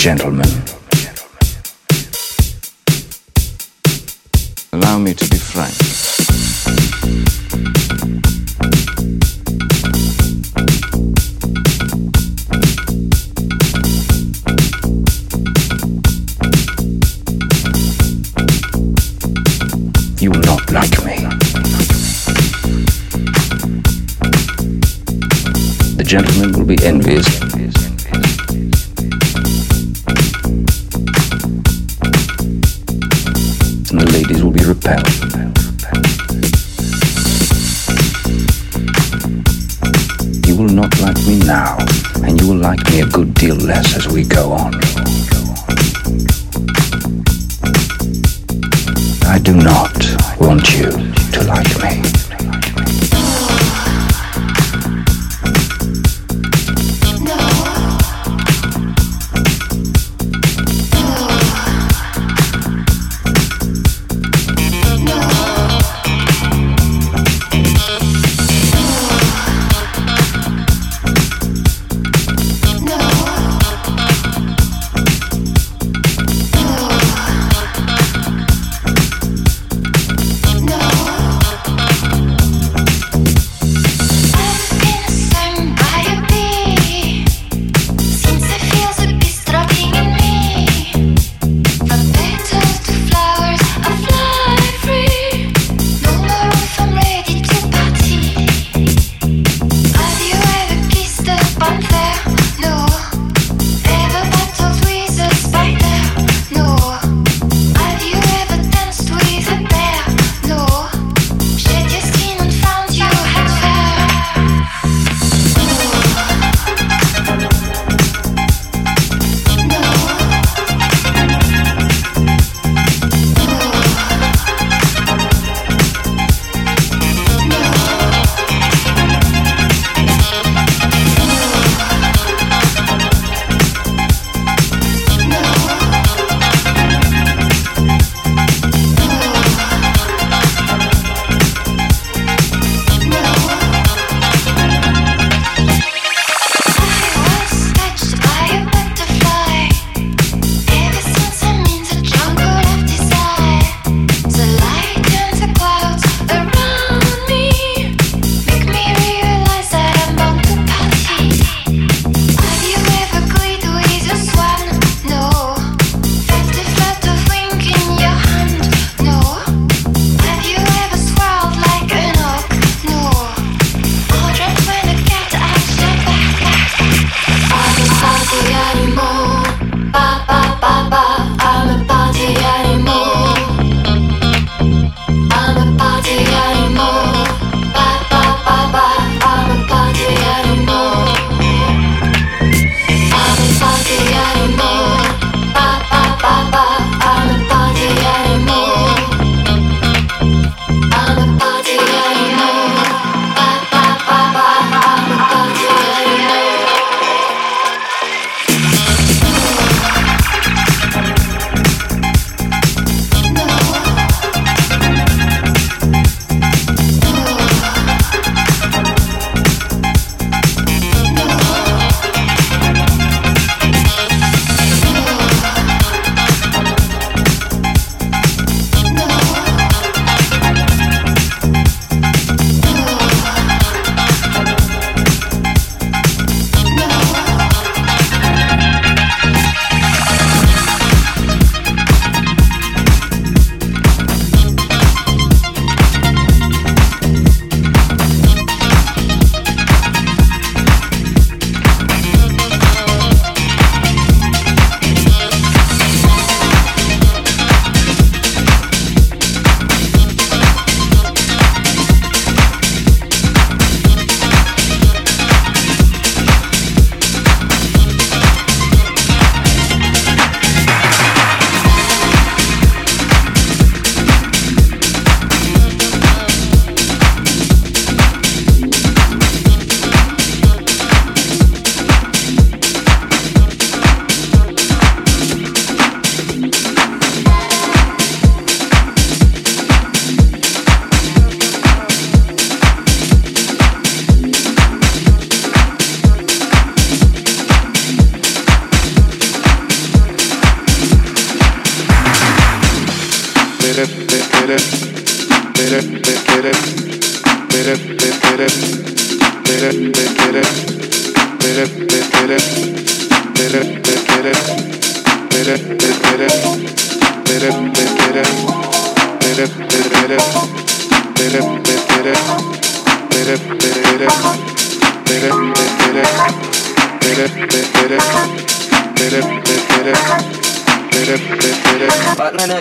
gentlemen. Allow me to be frank. You will not like me. The gentleman will be envious.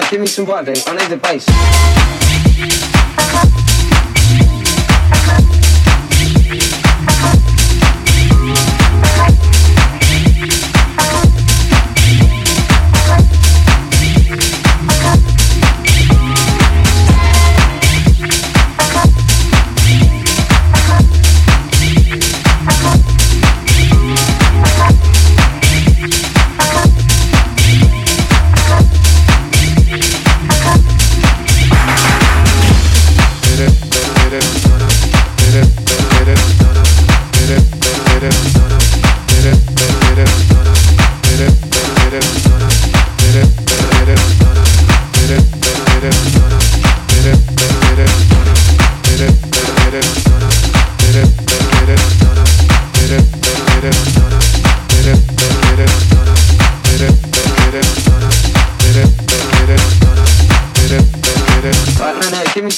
Give me some vibe, I need the bass.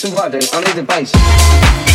suave, I need the.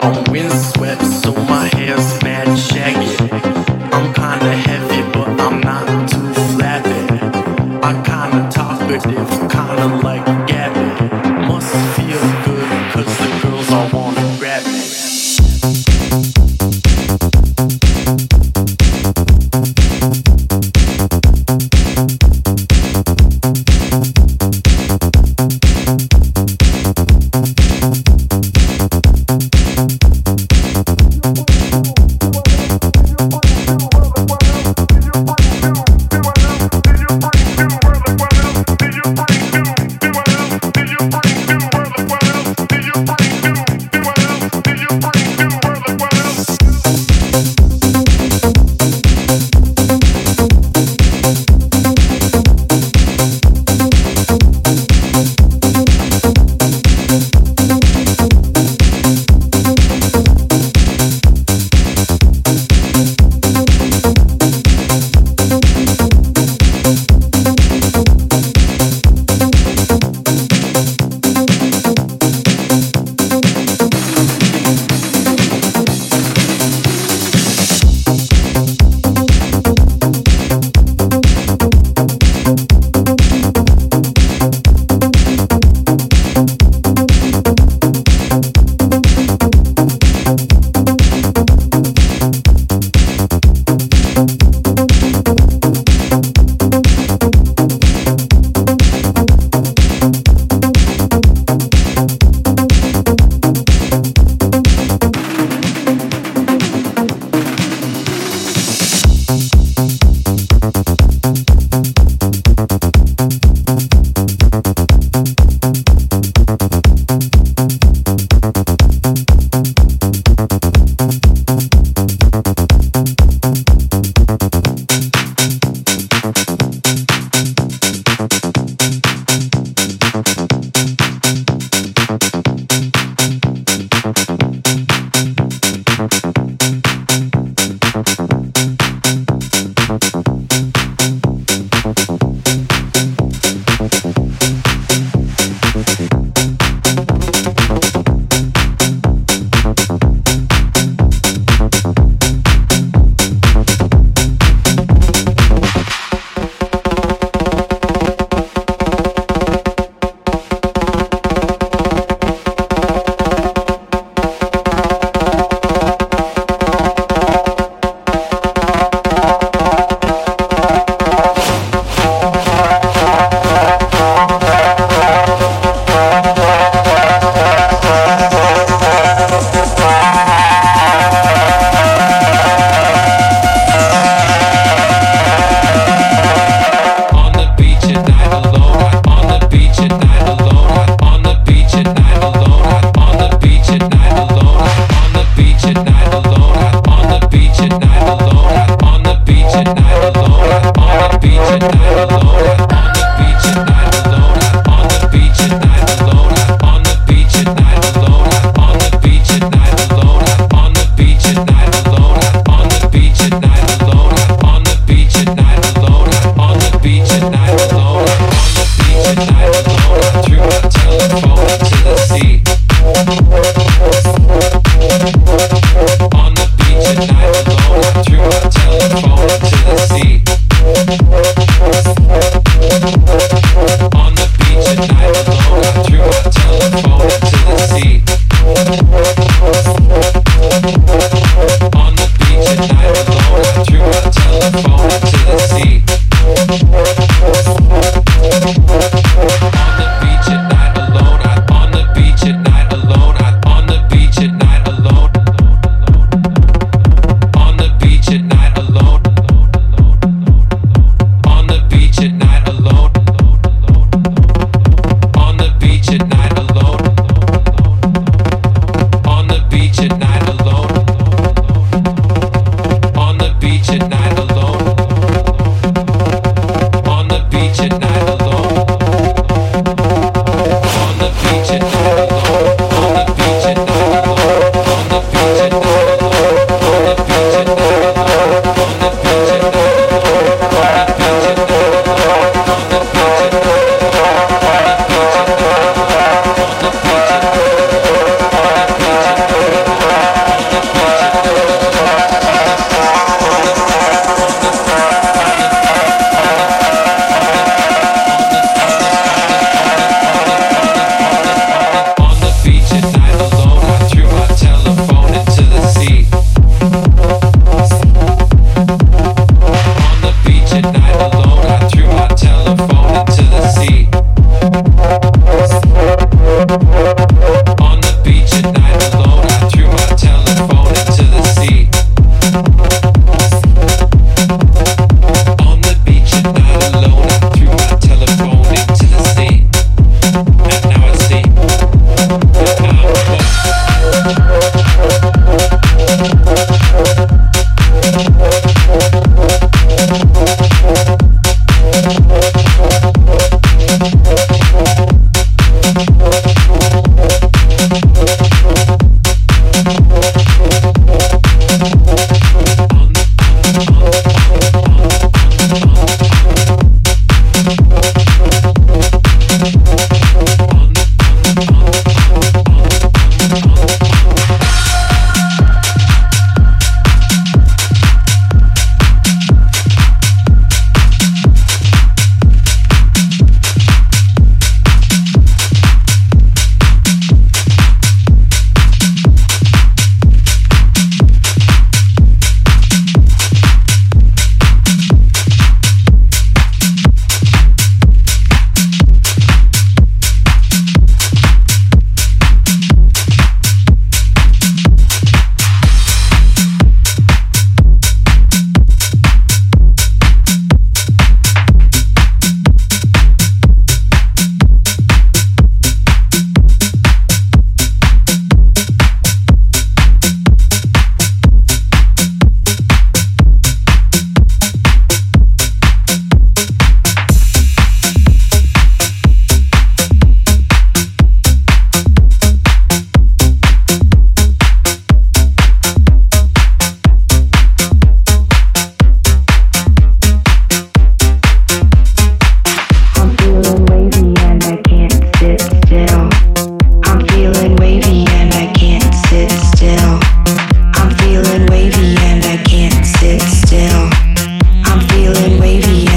I'm windswept, so my hair's. it still. I'm feeling wavy.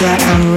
that I'm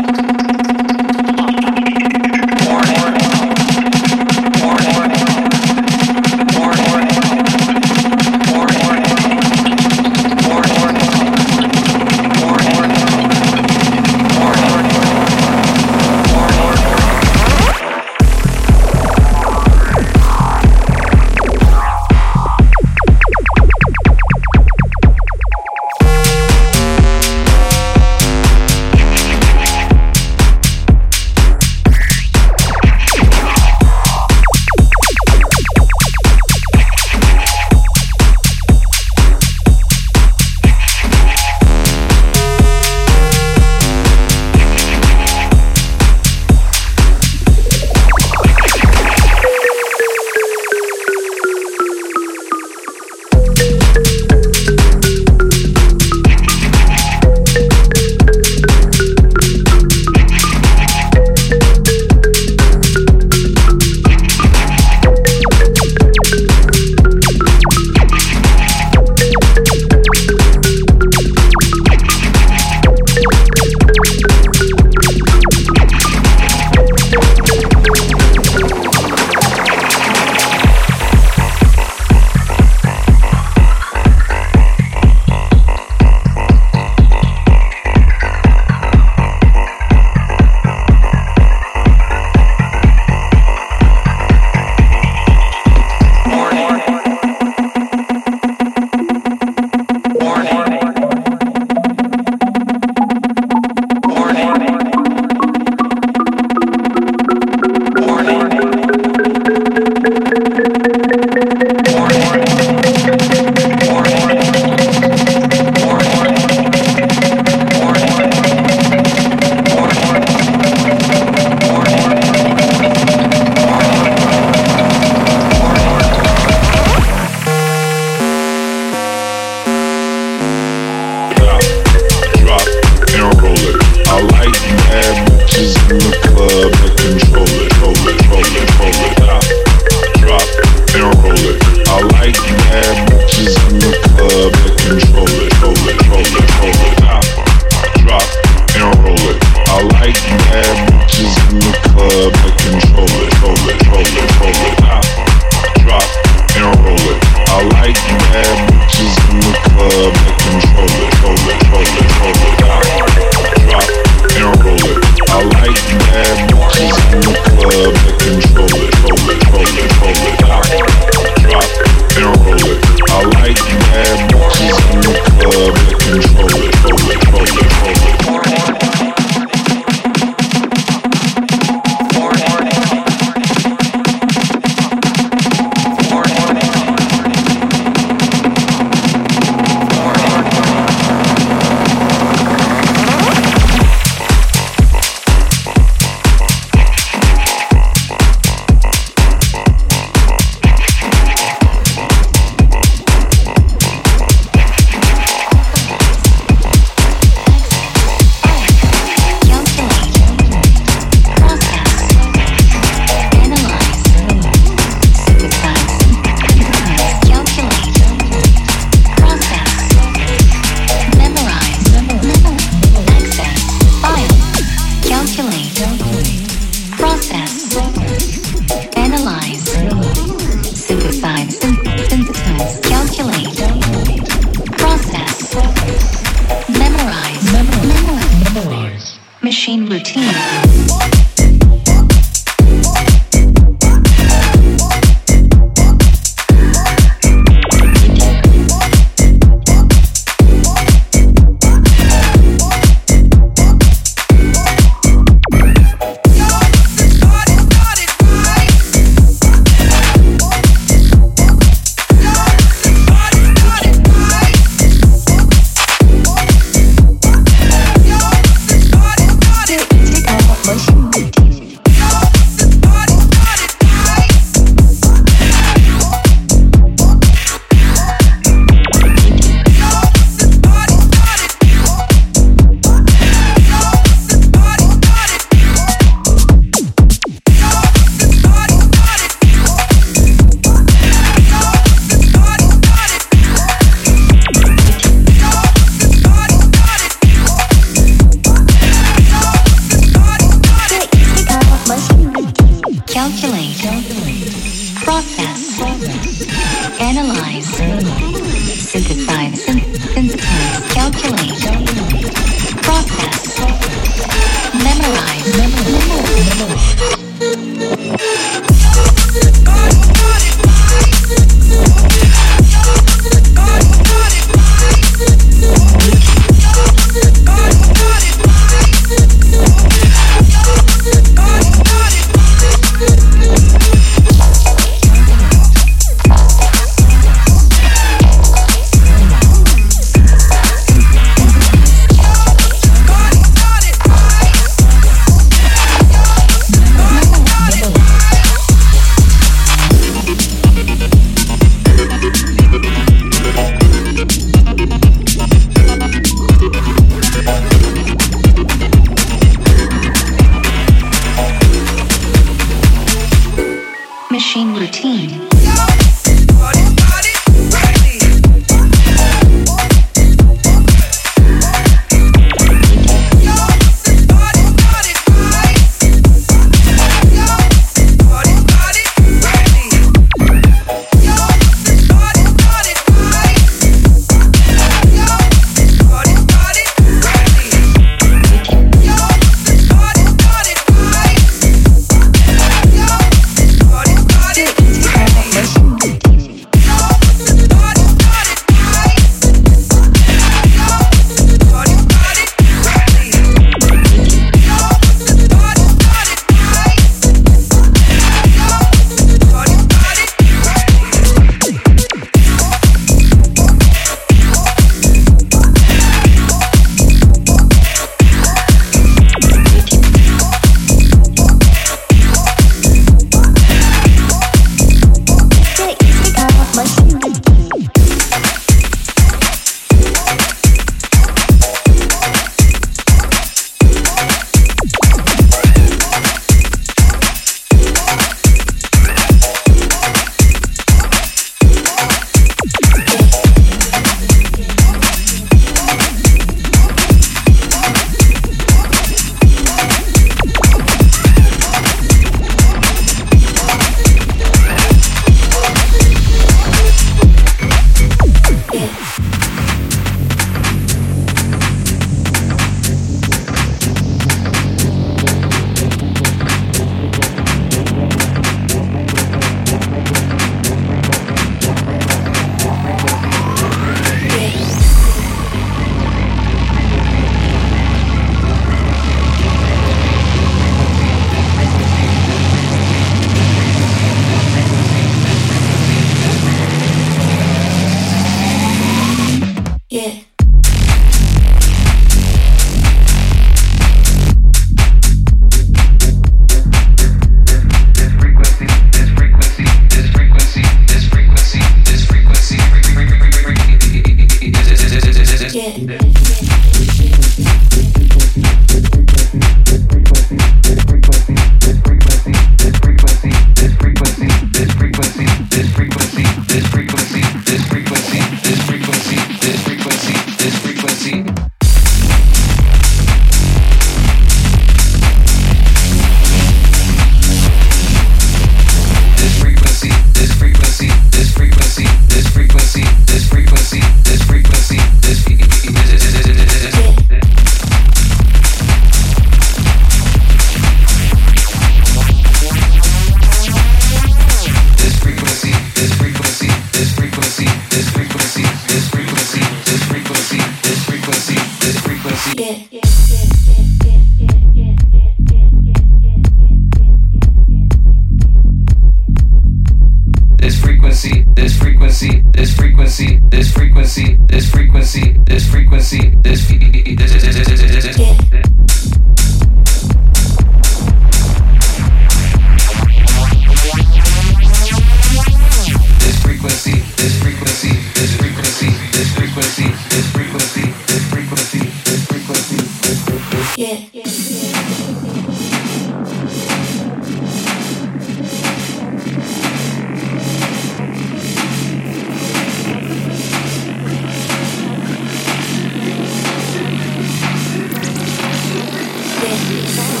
This.